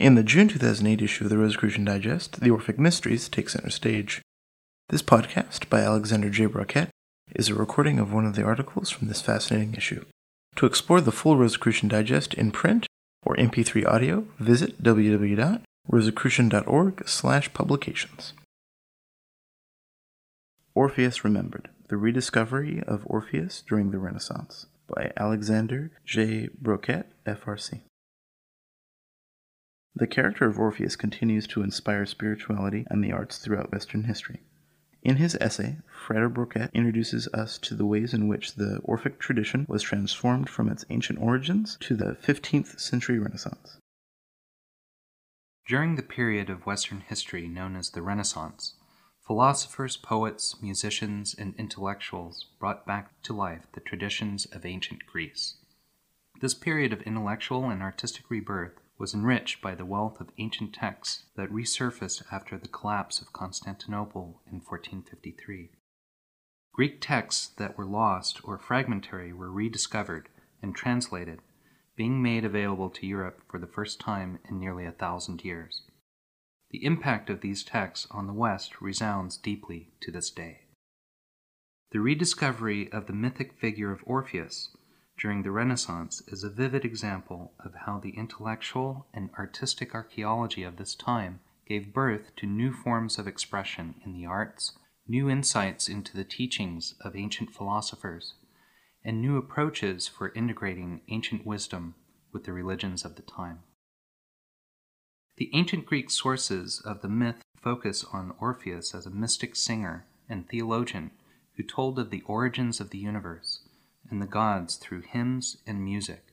In the June 2008 issue of the Rosicrucian Digest, the Orphic Mysteries take center stage. This podcast by Alexander J. Broquet is a recording of one of the articles from this fascinating issue. To explore the full Rosicrucian Digest in print or MP3 audio, visit www.rosicrucian.org slash publications. Orpheus Remembered The Rediscovery of Orpheus During the Renaissance by Alexander J. Broquet, FRC. The character of Orpheus continues to inspire spirituality and the arts throughout Western history. In his essay, Frere Broquet introduces us to the ways in which the Orphic tradition was transformed from its ancient origins to the 15th century Renaissance. During the period of Western history known as the Renaissance, philosophers, poets, musicians, and intellectuals brought back to life the traditions of ancient Greece. This period of intellectual and artistic rebirth was enriched by the wealth of ancient texts that resurfaced after the collapse of Constantinople in 1453. Greek texts that were lost or fragmentary were rediscovered and translated, being made available to Europe for the first time in nearly a thousand years. The impact of these texts on the West resounds deeply to this day. The rediscovery of the mythic figure of Orpheus during the Renaissance is a vivid example of how the intellectual and artistic archaeology of this time gave birth to new forms of expression in the arts, new insights into the teachings of ancient philosophers, and new approaches for integrating ancient wisdom with the religions of the time. The ancient Greek sources of the myth focus on Orpheus as a mystic singer and theologian who told of the origins of the universe and the gods through hymns and music.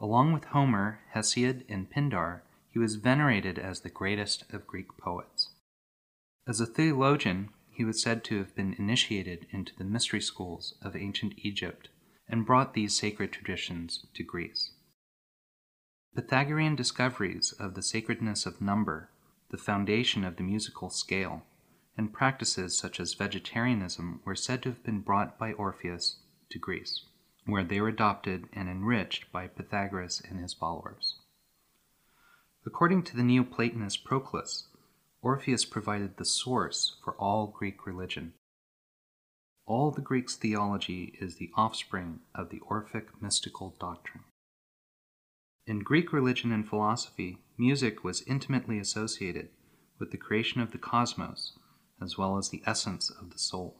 Along with Homer, Hesiod, and Pindar, he was venerated as the greatest of Greek poets. As a theologian, he was said to have been initiated into the mystery schools of ancient Egypt and brought these sacred traditions to Greece. Pythagorean discoveries of the sacredness of number, the foundation of the musical scale, and practices such as vegetarianism were said to have been brought by Orpheus to Greece, where they were adopted and enriched by Pythagoras and his followers. According to the Neoplatonist Proclus, Orpheus provided the source for all Greek religion. All the Greeks' theology is the offspring of the Orphic mystical doctrine. In Greek religion and philosophy, music was intimately associated with the creation of the cosmos as well as the essence of the soul.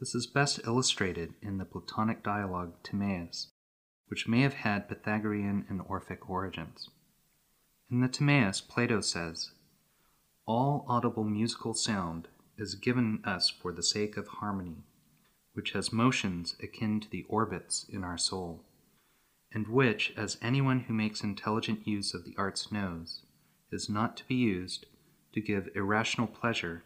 This is best illustrated in the Platonic dialogue Timaeus, which may have had Pythagorean and Orphic origins. In the Timaeus, Plato says, All audible musical sound is given us for the sake of harmony, which has motions akin to the orbits in our soul, and which, as anyone who makes intelligent use of the arts knows, is not to be used to give irrational pleasure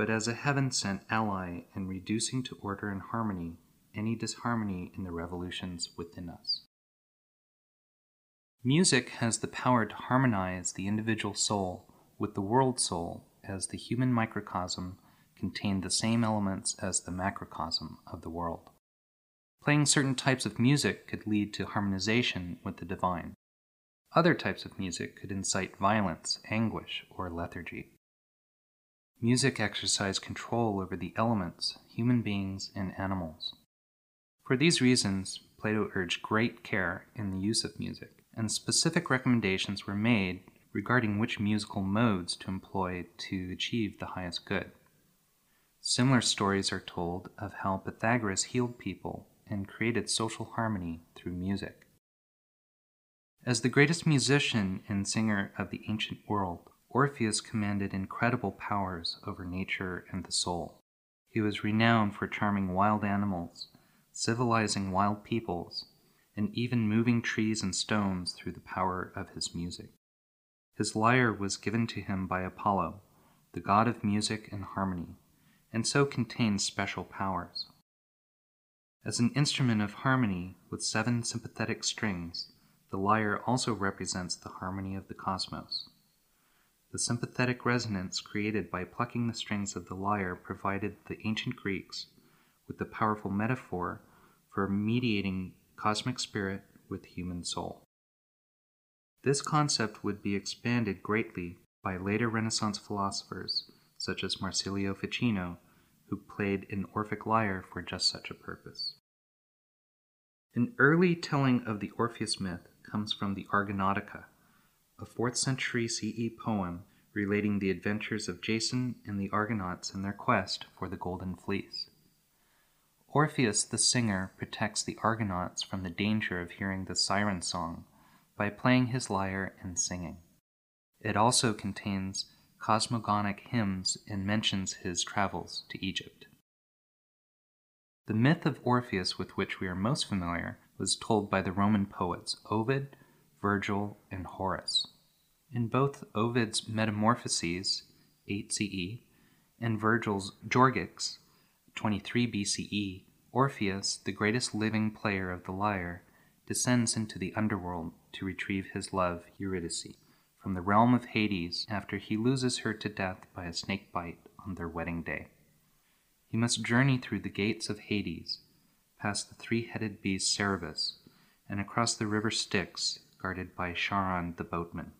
but as a heaven sent ally in reducing to order and harmony any disharmony in the revolutions within us. Music has the power to harmonize the individual soul with the world soul as the human microcosm contained the same elements as the macrocosm of the world. Playing certain types of music could lead to harmonization with the divine. Other types of music could incite violence, anguish, or lethargy. Music exercised control over the elements, human beings, and animals. For these reasons, Plato urged great care in the use of music, and specific recommendations were made regarding which musical modes to employ to achieve the highest good. Similar stories are told of how Pythagoras healed people and created social harmony through music. As the greatest musician and singer of the ancient world, Orpheus commanded incredible powers over nature and the soul. He was renowned for charming wild animals, civilizing wild peoples, and even moving trees and stones through the power of his music. His lyre was given to him by Apollo, the god of music and harmony, and so contains special powers. As an instrument of harmony with seven sympathetic strings, the lyre also represents the harmony of the cosmos. The sympathetic resonance created by plucking the strings of the lyre provided the ancient Greeks with the powerful metaphor for mediating cosmic spirit with human soul. This concept would be expanded greatly by later Renaissance philosophers such as Marsilio Ficino, who played an Orphic lyre for just such a purpose. An early telling of the Orpheus myth comes from the Argonautica, a 4th century CE poem relating the adventures of Jason and the Argonauts in their quest for the Golden Fleece. Orpheus the singer protects the Argonauts from the danger of hearing the siren song by playing his lyre and singing. It also contains cosmogonic hymns and mentions his travels to Egypt. The myth of Orpheus, with which we are most familiar, was told by the Roman poets Ovid, Virgil, and Horace. In both Ovid's Metamorphoses, 8 CE, and Virgil's Georgics, 23 BCE, Orpheus, the greatest living player of the lyre, descends into the underworld to retrieve his love, Eurydice from the realm of Hades after he loses her to death by a snake bite on their wedding day. He must journey through the gates of Hades, past the three headed beast Cerberus, and across the river Styx, guarded by Charon the boatman.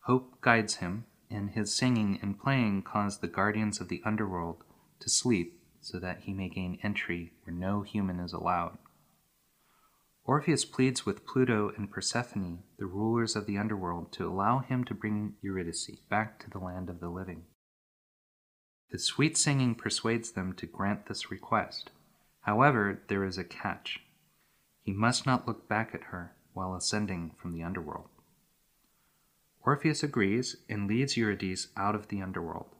Hope guides him, and his singing and playing cause the guardians of the underworld to sleep so that he may gain entry where no human is allowed. Orpheus pleads with Pluto and Persephone, the rulers of the underworld, to allow him to bring Eurydice back to the land of the living. His sweet singing persuades them to grant this request. However, there is a catch. He must not look back at her while ascending from the underworld. Orpheus agrees and leads Eurydice out of the underworld.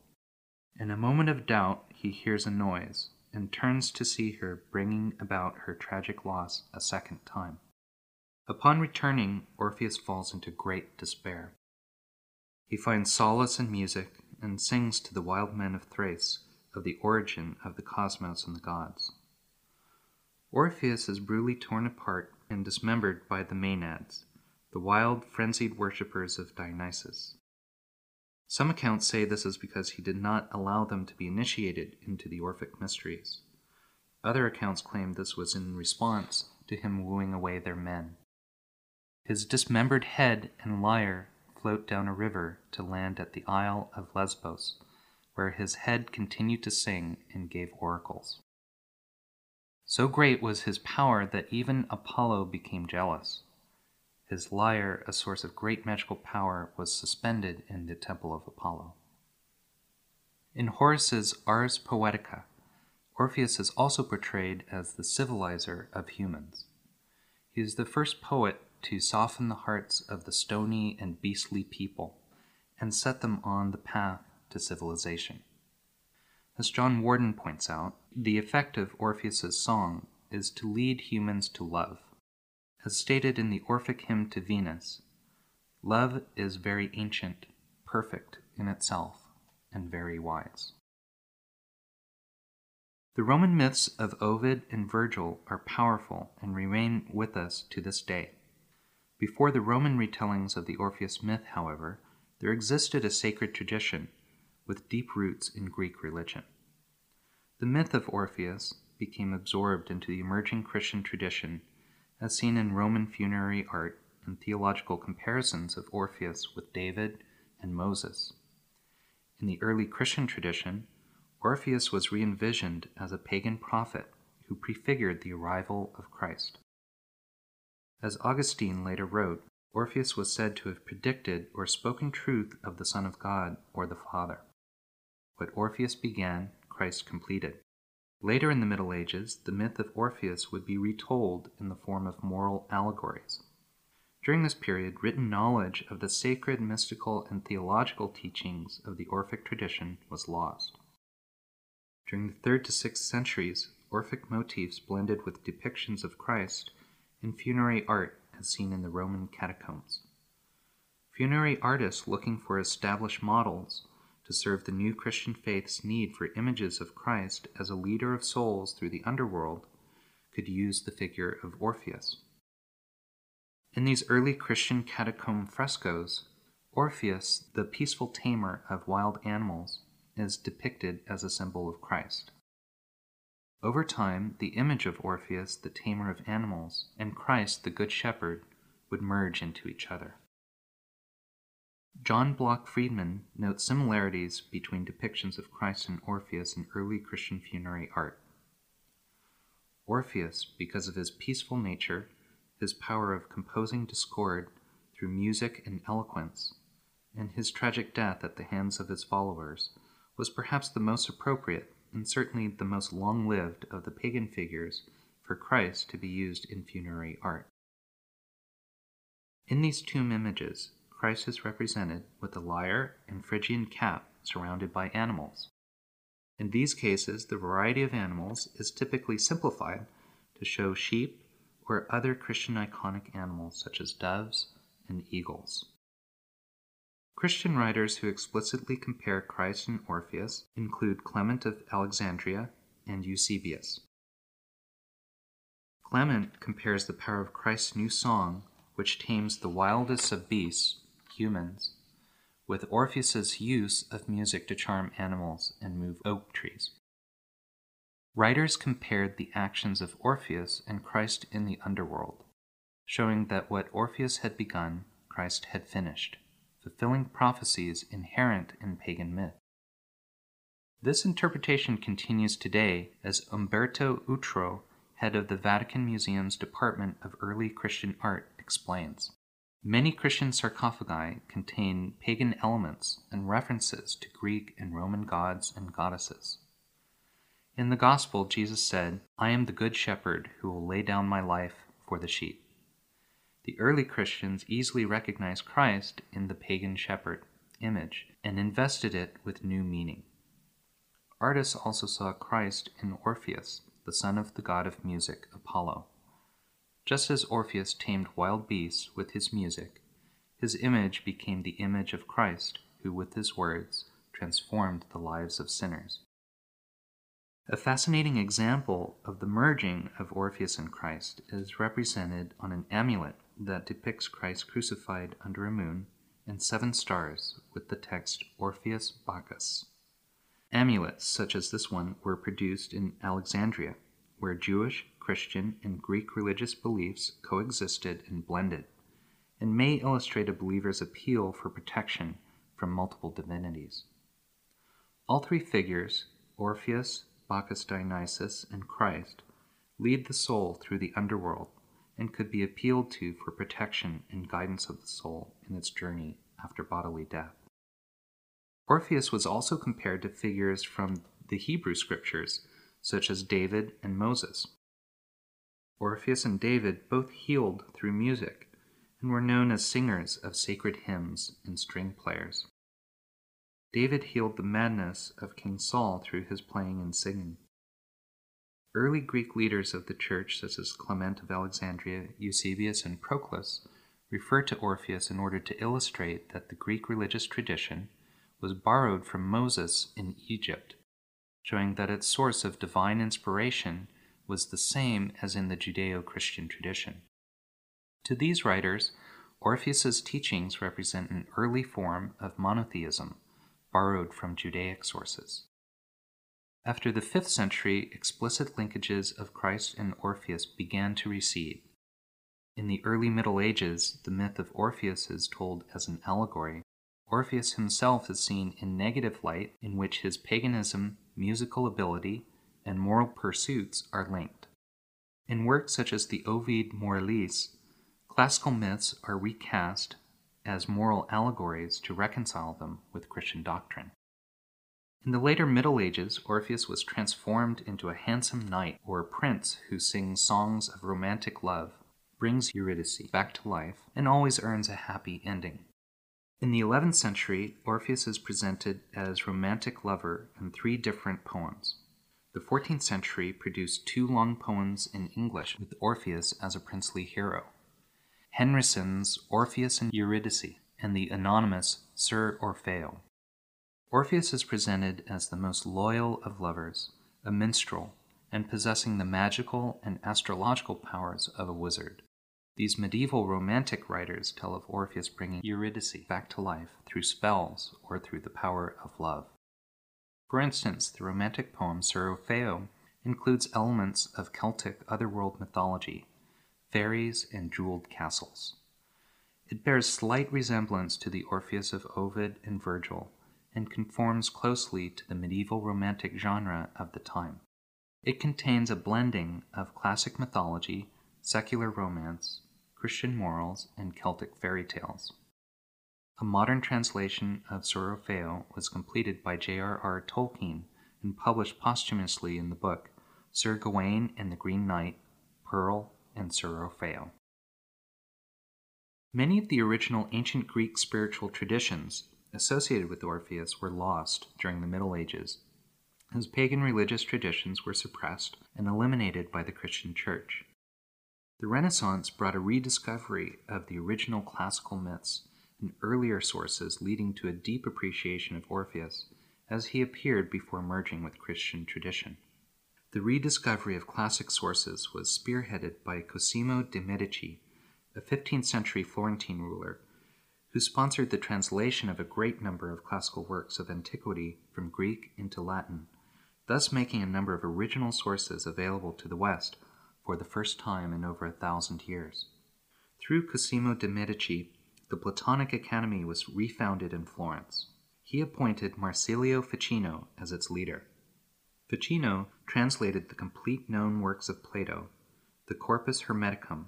In a moment of doubt, he hears a noise, and turns to see her bringing about her tragic loss a second time. Upon returning, Orpheus falls into great despair. He finds solace in music and sings to the wild men of Thrace of the origin of the cosmos and the gods. Orpheus is brutally torn apart and dismembered by the Maenads, the wild, frenzied worshippers of Dionysus. Some accounts say this is because he did not allow them to be initiated into the Orphic mysteries. Other accounts claim this was in response to him wooing away their men. His dismembered head and lyre float down a river to land at the Isle of Lesbos, where his head continued to sing and gave oracles. So great was his power that even Apollo became jealous. His lyre, a source of great magical power, was suspended in the temple of Apollo. In Horace's Ars Poetica, Orpheus is also portrayed as the civilizer of humans. He is the first poet to soften the hearts of the stony and beastly people and set them on the path to civilization. As John Warden points out, the effect of Orpheus's song is to lead humans to love. As stated in the Orphic hymn to Venus, love is very ancient, perfect in itself, and very wise. The Roman myths of Ovid and Virgil are powerful and remain with us to this day. Before the Roman retellings of the Orpheus myth, however, there existed a sacred tradition with deep roots in Greek religion. The myth of Orpheus became absorbed into the emerging Christian tradition as seen in Roman funerary art and theological comparisons of Orpheus with David and Moses. In the early Christian tradition, Orpheus was re envisioned as a pagan prophet who prefigured the arrival of Christ. As Augustine later wrote, Orpheus was said to have predicted or spoken truth of the Son of God or the Father. What Orpheus began, Christ completed. Later in the Middle Ages, the myth of Orpheus would be retold in the form of moral allegories. During this period, written knowledge of the sacred, mystical, and theological teachings of the Orphic tradition was lost. During the 3rd to 6th centuries, Orphic motifs blended with depictions of Christ in funerary art as seen in the Roman catacombs. Funerary artists looking for established models to serve the new Christian faith's need for images of Christ as a leader of souls through the underworld, could use the figure of Orpheus. In these early Christian catacomb frescoes, Orpheus, the peaceful tamer of wild animals, is depicted as a symbol of Christ. Over time, the image of Orpheus, the tamer of animals, and Christ, the Good Shepherd, would merge into each other. John Block Friedman notes similarities between depictions of Christ and Orpheus in early Christian funerary art. Orpheus, because of his peaceful nature, his power of composing discord through music and eloquence, and his tragic death at the hands of his followers, was perhaps the most appropriate and certainly the most long lived of the pagan figures for Christ to be used in funerary art. In these tomb images, Christ is represented with a lyre and Phrygian cap surrounded by animals. In these cases, the variety of animals is typically simplified to show sheep or other Christian iconic animals such as doves and eagles. Christian writers who explicitly compare Christ and Orpheus include Clement of Alexandria and Eusebius. Clement compares the power of Christ's new song, which tames the wildest of beasts, humans, with Orpheus's use of music to charm animals and move oak trees. Writers compared the actions of Orpheus and Christ in the underworld, showing that what Orpheus had begun, Christ had finished, fulfilling prophecies inherent in pagan myth. This interpretation continues today as Umberto Utro, head of the Vatican Museum's Department of Early Christian Art, explains. Many Christian sarcophagi contain pagan elements and references to Greek and Roman gods and goddesses. In the Gospel, Jesus said, I am the good shepherd who will lay down my life for the sheep. The early Christians easily recognized Christ in the pagan shepherd image and invested it with new meaning. Artists also saw Christ in Orpheus, the son of the god of music, Apollo. Just as Orpheus tamed wild beasts with his music, his image became the image of Christ, who with his words transformed the lives of sinners. A fascinating example of the merging of Orpheus and Christ is represented on an amulet that depicts Christ crucified under a moon and seven stars with the text Orpheus Bacchus. Amulets such as this one were produced in Alexandria, where Jewish, Christian, and Greek religious beliefs coexisted and blended, and may illustrate a believer's appeal for protection from multiple divinities. All three figures, Orpheus, Bacchus Dionysus, and Christ, lead the soul through the underworld and could be appealed to for protection and guidance of the soul in its journey after bodily death. Orpheus was also compared to figures from the Hebrew scriptures, such as David and Moses. Orpheus and David both healed through music and were known as singers of sacred hymns and string players. David healed the madness of King Saul through his playing and singing. Early Greek leaders of the church, such as Clement of Alexandria, Eusebius, and Proclus, refer to Orpheus in order to illustrate that the Greek religious tradition was borrowed from Moses in Egypt, showing that its source of divine inspiration was the same as in the Judeo Christian tradition. To these writers, Orpheus's teachings represent an early form of monotheism borrowed from Judaic sources. After the 5th century, explicit linkages of Christ and Orpheus began to recede. In the early Middle Ages, the myth of Orpheus is told as an allegory. Orpheus himself is seen in negative light, in which his paganism, musical ability, and moral pursuits are linked. In works such as the Ovid Moralis, classical myths are recast as moral allegories to reconcile them with Christian doctrine. In the later Middle Ages, Orpheus was transformed into a handsome knight or prince who sings songs of romantic love, brings Eurydice back to life, and always earns a happy ending. In the 11th century, Orpheus is presented as romantic lover in three different poems. The 14th century produced two long poems in English with Orpheus as a princely hero Henryson's Orpheus and Eurydice, and the anonymous Sir Orfeo. Orpheus is presented as the most loyal of lovers, a minstrel, and possessing the magical and astrological powers of a wizard. These medieval romantic writers tell of Orpheus bringing Eurydice back to life through spells or through the power of love. For instance, the romantic poem Sir Orfeo includes elements of Celtic otherworld mythology, fairies, and jeweled castles. It bears slight resemblance to the Orpheus of Ovid and Virgil, and conforms closely to the medieval romantic genre of the time. It contains a blending of classic mythology, secular romance, Christian morals, and Celtic fairy tales. A modern translation of Sir Orfeo was completed by J.R.R. Tolkien and published posthumously in the book Sir Gawain and the Green Knight, Pearl, and Sir Orfeo. Many of the original ancient Greek spiritual traditions associated with Orpheus were lost during the Middle Ages, as pagan religious traditions were suppressed and eliminated by the Christian Church. The Renaissance brought a rediscovery of the original classical myths and earlier sources, leading to a deep appreciation of Orpheus as he appeared before merging with Christian tradition. The rediscovery of classic sources was spearheaded by Cosimo de' Medici, a 15th century Florentine ruler who sponsored the translation of a great number of classical works of antiquity from Greek into Latin, thus making a number of original sources available to the West for the first time in over a thousand years. Through Cosimo de' Medici, the Platonic Academy was refounded in Florence. He appointed Marsilio Ficino as its leader. Ficino translated the complete known works of Plato, the Corpus Hermeticum,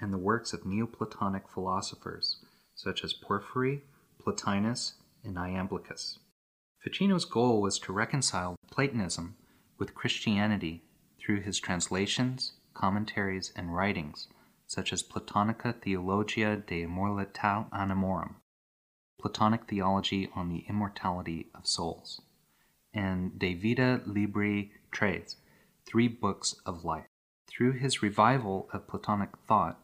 and the works of Neoplatonic philosophers such as Porphyry, Plotinus, and Iamblichus. Ficino's goal was to reconcile Platonism with Christianity through his translations, commentaries, and writings, such as Platonica Theologia de Immortalitate Animorum, Platonic Theology on the Immortality of Souls, and De Vita Libri Tres, Three Books of Life. Through his revival of Platonic thought,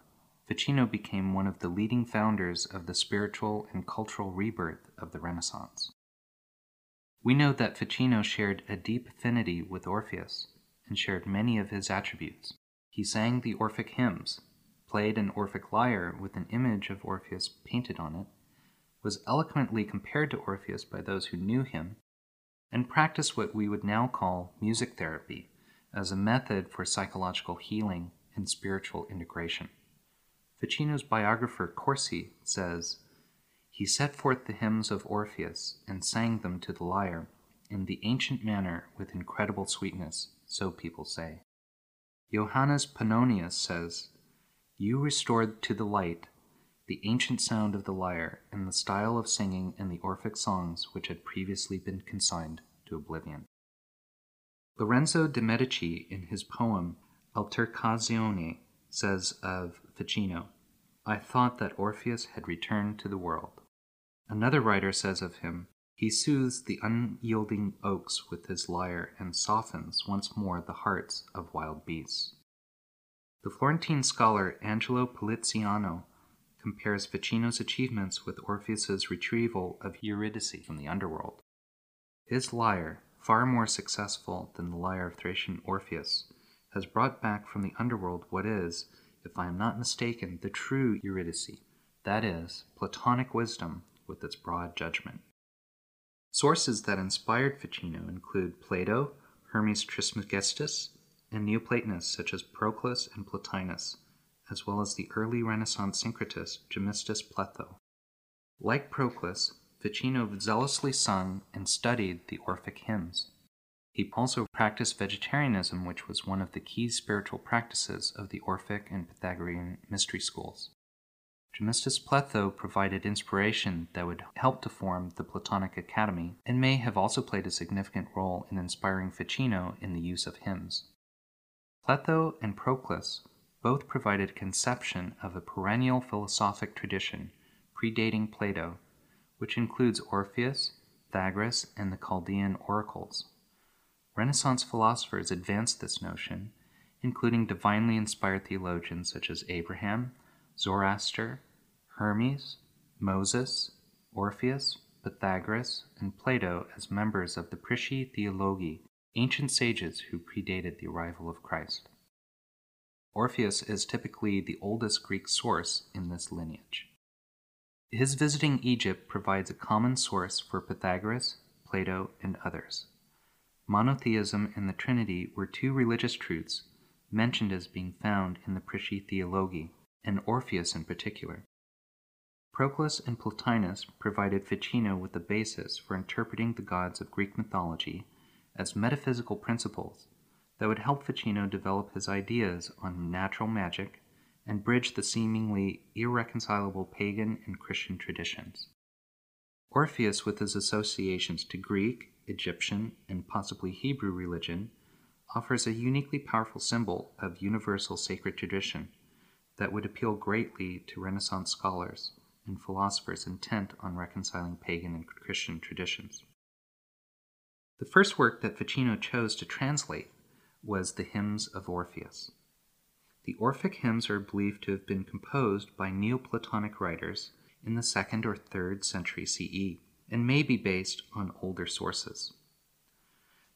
Ficino became one of the leading founders of the spiritual and cultural rebirth of the Renaissance. We know that Ficino shared a deep affinity with Orpheus and shared many of his attributes. He sang the Orphic hymns, played an Orphic lyre with an image of Orpheus painted on it, was eloquently compared to Orpheus by those who knew him, and practiced what we would now call music therapy as a method for psychological healing and spiritual integration. Ficino's biographer Corsi says, He set forth the hymns of Orpheus and sang them to the lyre in the ancient manner with incredible sweetness, so people say. Johannes Pannonius says, You restored to the light the ancient sound of the lyre and the style of singing in the Orphic songs which had previously been consigned to oblivion. Lorenzo de' Medici, in his poem Altercazione, says of Ficino, I thought that Orpheus had returned to the world. Another writer says of him, he soothes the unyielding oaks with his lyre and softens once more the hearts of wild beasts. The Florentine scholar Angelo Poliziano compares Ficino's achievements with Orpheus's retrieval of Eurydice from the underworld. His lyre, far more successful than the lyre of Thracian Orpheus, has brought back from the underworld what is, if I am not mistaken, the true Eurydice, that is, Platonic wisdom with its broad judgment. Sources that inspired Ficino include Plato, Hermes Trismegistus, and Neoplatonists such as Proclus and Plotinus, as well as the early Renaissance syncretist Gemistus Pletho. Like Proclus, Ficino zealously sung and studied the Orphic hymns. He also practiced vegetarianism, which was one of the key spiritual practices of the Orphic and Pythagorean mystery schools. Gemistus Pletho provided inspiration that would help to form the Platonic Academy and may have also played a significant role in inspiring Ficino in the use of hymns. Pletho and Proclus both provided conception of a perennial philosophic tradition predating Plato, which includes Orpheus, Pythagoras, and the Chaldean oracles. Renaissance philosophers advanced this notion, including divinely inspired theologians such as Abraham, Zoroaster, Hermes, Moses, Orpheus, Pythagoras, and Plato as members of the Prisci Theologi, ancient sages who predated the arrival of Christ. Orpheus is typically the oldest Greek source in this lineage. His visiting Egypt provides a common source for Pythagoras, Plato, and others monotheism and the Trinity were two religious truths mentioned as being found in the Prisci Theologi, and Orpheus in particular. Proclus and Plotinus provided Ficino with the basis for interpreting the gods of Greek mythology as metaphysical principles that would help Ficino develop his ideas on natural magic and bridge the seemingly irreconcilable pagan and Christian traditions. Orpheus, with his associations to Greek, Egyptian, and possibly Hebrew religion, offers a uniquely powerful symbol of universal sacred tradition that would appeal greatly to Renaissance scholars and philosophers intent on reconciling pagan and Christian traditions. The first work that Ficino chose to translate was the Hymns of Orpheus. The Orphic hymns are believed to have been composed by Neoplatonic writers in the 2nd or 3rd century CE and may be based on older sources.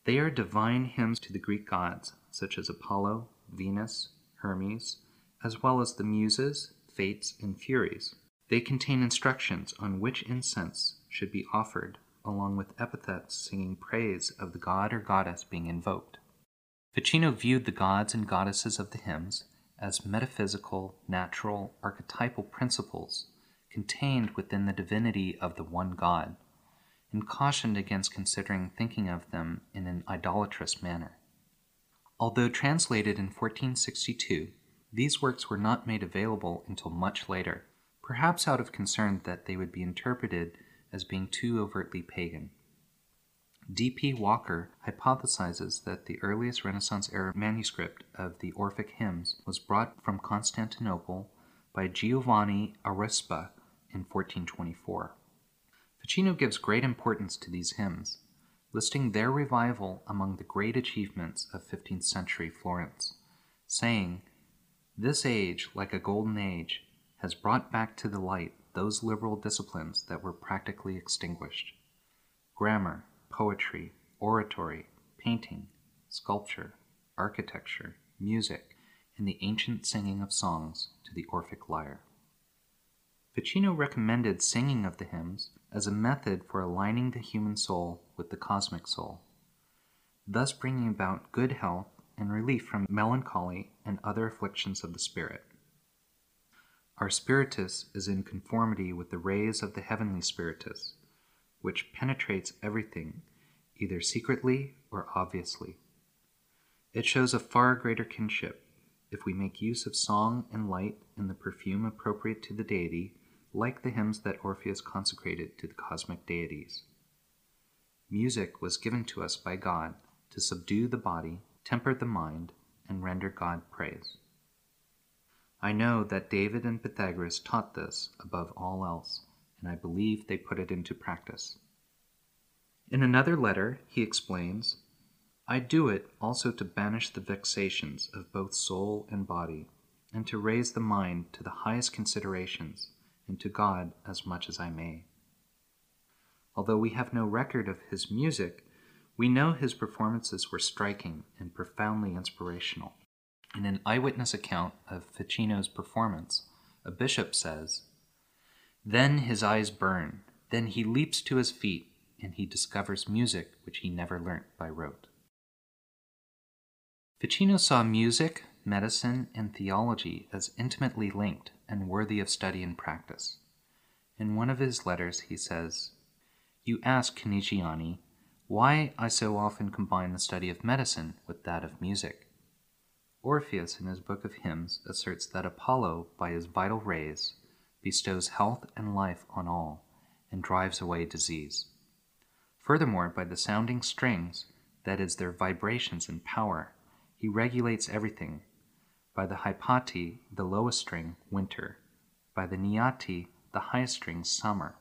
They are divine hymns to the Greek gods, such as Apollo, Venus, Hermes, as well as the Muses, Fates, and Furies. They contain instructions on which incense should be offered, along with epithets singing praise of the god or goddess being invoked. Ficino viewed the gods and goddesses of the hymns as metaphysical, natural, archetypal principles contained within the divinity of the one God, and cautioned against considering thinking of them in an idolatrous manner. Although translated in 1462, these works were not made available until much later, perhaps out of concern that they would be interpreted as being too overtly pagan. D.P. Walker hypothesizes that the earliest Renaissance era manuscript of the Orphic hymns was brought from Constantinople by Giovanni Aurispa in 1424. Ficino gives great importance to these hymns, listing their revival among the great achievements of 15th century Florence, saying, This age, like a golden age, has brought back to the light those liberal disciplines that were practically extinguished grammar, poetry, oratory, painting, sculpture, architecture, music, and the ancient singing of songs to the Orphic lyre. Ficino recommended singing of the hymns as a method for aligning the human soul with the cosmic soul, thus bringing about good health and relief from melancholy and other afflictions of the spirit. Our spiritus is in conformity with the rays of the heavenly spiritus, which penetrates everything, either secretly or obviously. It shows a far greater kinship if we make use of song and light and the perfume appropriate to the deity, like the hymns that Orpheus consecrated to the cosmic deities. Music was given to us by God to subdue the body, temper the mind, and render God praise. I know that David and Pythagoras taught this above all else, and I believe they put it into practice. In another letter, he explains I do it also to banish the vexations of both soul and body, and to raise the mind to the highest considerations, and to God as much as I may. Although we have no record of his music, we know his performances were striking and profoundly inspirational. In an eyewitness account of Ficino's performance, a bishop says, Then his eyes burn, then he leaps to his feet, and he discovers music which he never learnt by rote. Ficino saw music, medicine, and theology as intimately linked and worthy of study and practice. In one of his letters, he says, You ask, Canigiani, why I so often combine the study of medicine with that of music. Orpheus, in his Book of Hymns, asserts that Apollo, by his vital rays, bestows health and life on all, and drives away disease. Furthermore, by the sounding strings, that is, their vibrations and power, he regulates everything. By the hypati, the lowest string, winter. By the niati, the highest string, summer.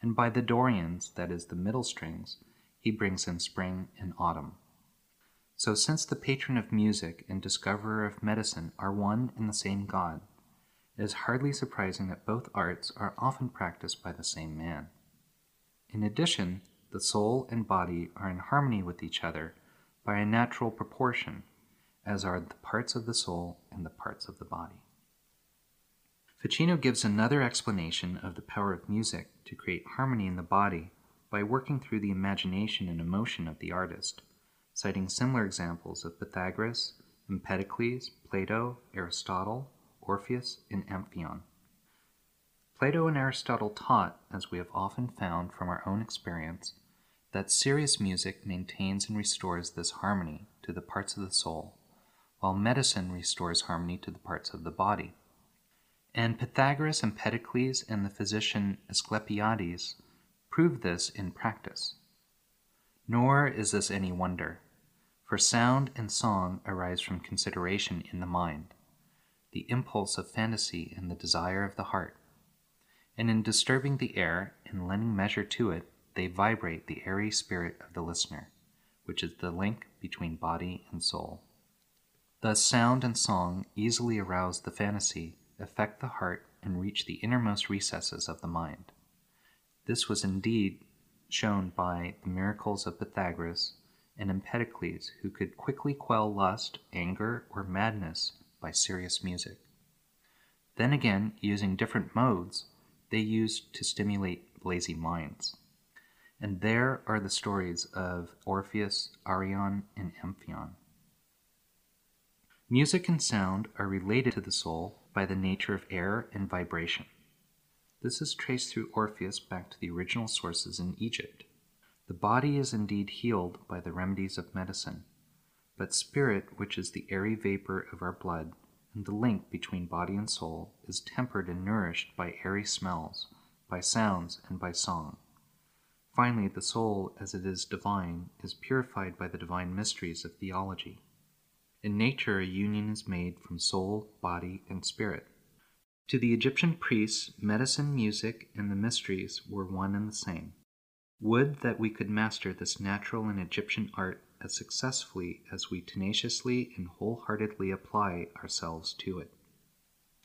And by the dorians, that is, the middle strings, he brings in spring and autumn. So, since the patron of music and discoverer of medicine are one and the same God, it is hardly surprising that both arts are often practiced by the same man. In addition, the soul and body are in harmony with each other by a natural proportion, as are the parts of the soul and the parts of the body. Ficino gives another explanation of the power of music to create harmony in the body by working through the imagination and emotion of the artist citing similar examples of Pythagoras, Empedocles, Plato, Aristotle, Orpheus, and Amphion. Plato and Aristotle taught, as we have often found from our own experience, that serious music maintains and restores this harmony to the parts of the soul, while medicine restores harmony to the parts of the body. And Pythagoras, Empedocles, and the physician Asclepiades proved this in practice. Nor is this any wonder, for sound and song arise from consideration in the mind, the impulse of fantasy and the desire of the heart and in disturbing the air and lending measure to it, they vibrate the airy spirit of the listener, which is the link between body and soul. Thus, sound and song easily arouse the fantasy, affect the heart, and reach the innermost recesses of the mind. This was indeed shown by the miracles of Pythagoras and Empedocles, who could quickly quell lust, anger, or madness by serious music. Then again, using different modes, they used to stimulate lazy minds. And there are the stories of Orpheus, Arion, and Amphion. Music and sound are related to the soul by the nature of air and vibration. This is traced through Orpheus back to the original sources in Egypt. The body is indeed healed by the remedies of medicine, but spirit, which is the airy vapor of our blood, and the link between body and soul is tempered and nourished by airy smells, by sounds, and by song. Finally, the soul, as it is divine, is purified by the divine mysteries of theology. In nature, a union is made from soul, body, and spirit. To the Egyptian priests, medicine, music, and the mysteries were one and the same. Would that we could master this natural and Egyptian art as successfully as we tenaciously and wholeheartedly apply ourselves to it.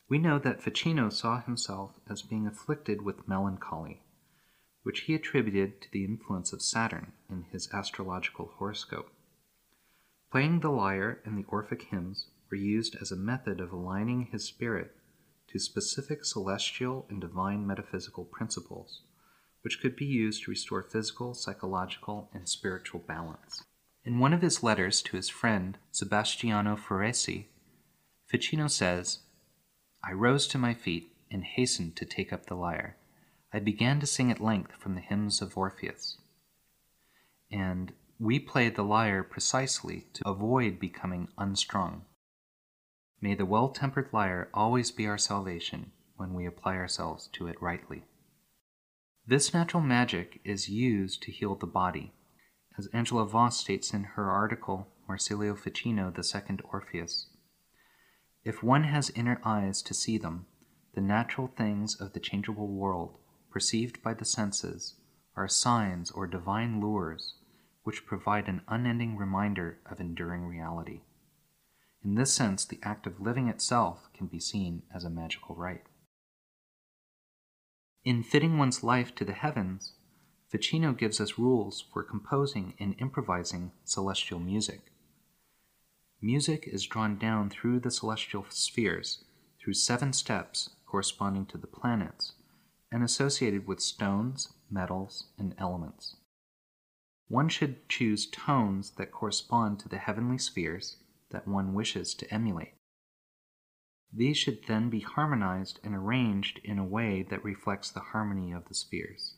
We know that Ficino saw himself as being afflicted with melancholy, which he attributed to the influence of Saturn in his astrological horoscope. Playing the lyre and the Orphic hymns were used as a method of aligning his spirit to specific celestial and divine metaphysical principles, which could be used to restore physical, psychological, and spiritual balance. In one of his letters to his friend Sebastiano Foresi, Ficino says, I rose to my feet and hastened to take up the lyre. I began to sing at length from the hymns of Orpheus. And we played the lyre precisely to avoid becoming unstrung. May the well tempered lyre always be our salvation when we apply ourselves to it rightly. This natural magic is used to heal the body as Angela Voss states in her article, Marsilio Ficino, the Second Orpheus. If one has inner eyes to see them, the natural things of the changeable world, perceived by the senses, are signs or divine lures which provide an unending reminder of enduring reality. In this sense, the act of living itself can be seen as a magical rite. In fitting one's life to the heavens, Ficino gives us rules for composing and improvising celestial music. Music is drawn down through the celestial spheres through seven steps corresponding to the planets and associated with stones, metals, and elements. One should choose tones that correspond to the heavenly spheres that one wishes to emulate. These should then be harmonized and arranged in a way that reflects the harmony of the spheres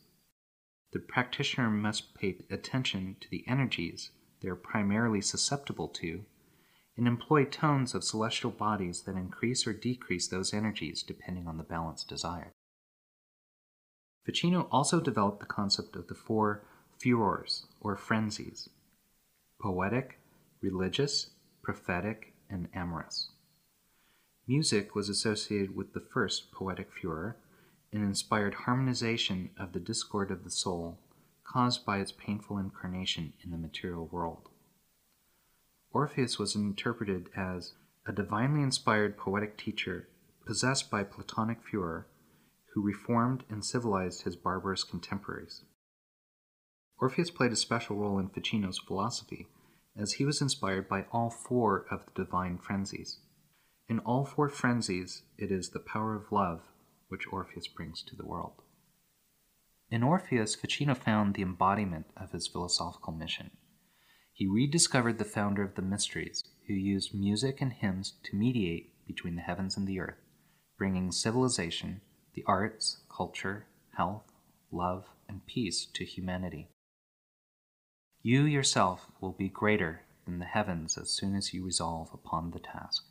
the practitioner must pay attention to the energies they are primarily susceptible to and employ tones of celestial bodies that increase or decrease those energies depending on the balance desired. Ficino also developed the concept of the four furors, or frenzies poetic, religious, prophetic, and amorous. Music was associated with the first poetic furor, an inspired harmonization of the discord of the soul caused by its painful incarnation in the material world. Orpheus was interpreted as a divinely inspired poetic teacher possessed by Platonic furor who reformed and civilized his barbarous contemporaries. Orpheus played a special role in Ficino's philosophy as he was inspired by all four of the divine frenzies. In all four frenzies, it is the power of love which Orpheus brings to the world. In Orpheus, Ficino found the embodiment of his philosophical mission. He rediscovered the founder of the mysteries, who used music and hymns to mediate between the heavens and the earth, bringing civilization, the arts, culture, health, love, and peace to humanity. You yourself will be greater than the heavens as soon as you resolve upon the task.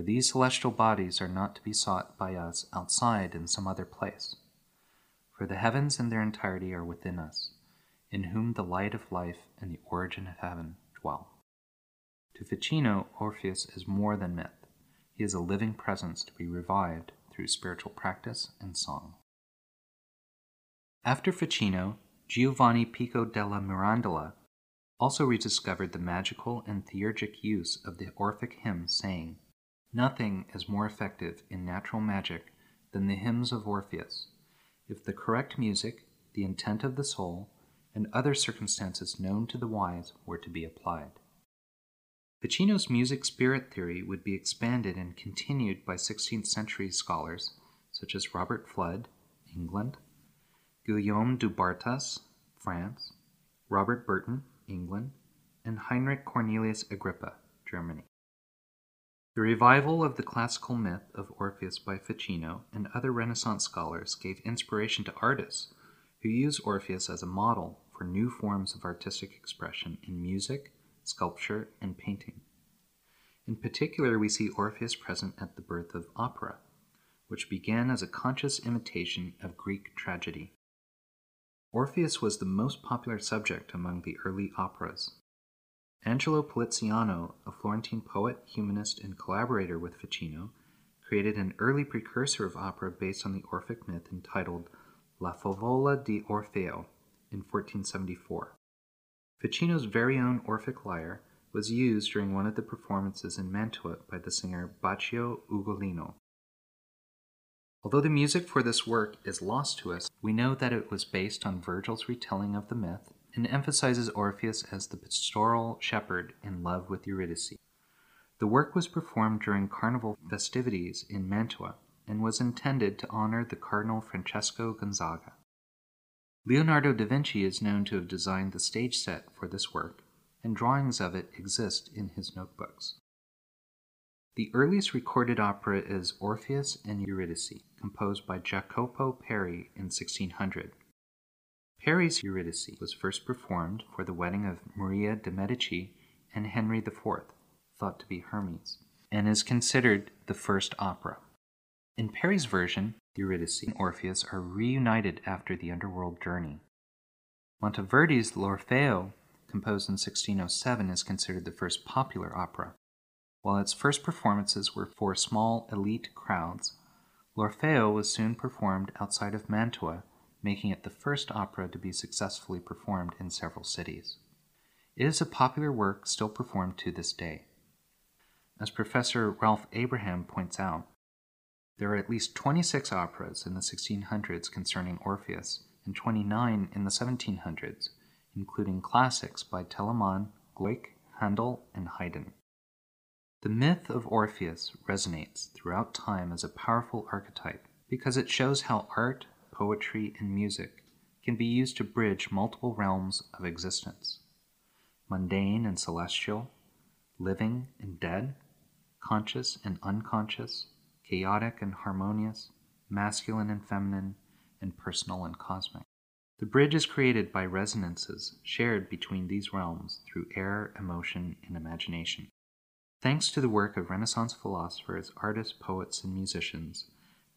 For these celestial bodies are not to be sought by us outside in some other place. For the heavens in their entirety are within us, in whom the light of life and the origin of heaven dwell. To Ficino, Orpheus is more than myth. He is a living presence to be revived through spiritual practice and song. After Ficino, Giovanni Pico della Mirandola also rediscovered the magical and theurgic use of the Orphic hymn, saying, Nothing is more effective in natural magic than the hymns of Orpheus, if the correct music, the intent of the soul, and other circumstances known to the wise were to be applied. Ficino's music spirit theory would be expanded and continued by 16th century scholars such as Robert Fludd, England, Guillaume du Bartas, France, Robert Burton, England, and Heinrich Cornelius Agrippa, Germany. The revival of the classical myth of Orpheus by Ficino and other Renaissance scholars gave inspiration to artists who use Orpheus as a model for new forms of artistic expression in music, sculpture, and painting. In particular, we see Orpheus present at the birth of opera, which began as a conscious imitation of Greek tragedy. Orpheus was the most popular subject among the early operas, Angelo Poliziano, a Florentine poet, humanist, and collaborator with Ficino, created an early precursor of opera based on the Orphic myth entitled La Favola di Orfeo in 1474. Ficino's very own Orphic lyre was used during one of the performances in Mantua by the singer Baccio Ugolino. Although the music for this work is lost to us, we know that it was based on Virgil's retelling of the myth and emphasizes Orpheus as the pastoral shepherd in love with Eurydice. The work was performed during carnival festivities in Mantua and was intended to honor the Cardinal Francesco Gonzaga. Leonardo da Vinci is known to have designed the stage set for this work, and drawings of it exist in his notebooks. The earliest recorded opera is Orpheus and Eurydice, composed by Jacopo Peri in 1600. Peri's Eurydice was first performed for the wedding of Maria de' Medici and Henry IV, thought to be Hermes, and is considered the first opera. In Peri's version, Eurydice and Orpheus are reunited after the underworld journey. Monteverdi's L'Orfeo, composed in 1607, is considered the first popular opera. While its first performances were for small elite crowds, L'Orfeo was soon performed outside of Mantua making it the first opera to be successfully performed in several cities. It is a popular work still performed to this day. As Professor Ralph Abraham points out, there are at least 26 operas in the 1600s concerning Orpheus and 29 in the 1700s, including classics by Telemann, Gluck, Handel, and Haydn. The myth of Orpheus resonates throughout time as a powerful archetype because it shows how art, poetry, and music can be used to bridge multiple realms of existence mundane and celestial, living and dead, conscious and unconscious, chaotic and harmonious, masculine and feminine, and personal and cosmic. The bridge is created by resonances shared between these realms through air, emotion, and imagination. Thanks to the work of Renaissance philosophers, artists, poets, and musicians,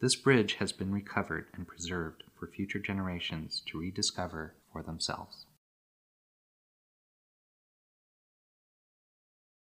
this bridge has been recovered and preserved for future generations to rediscover for themselves.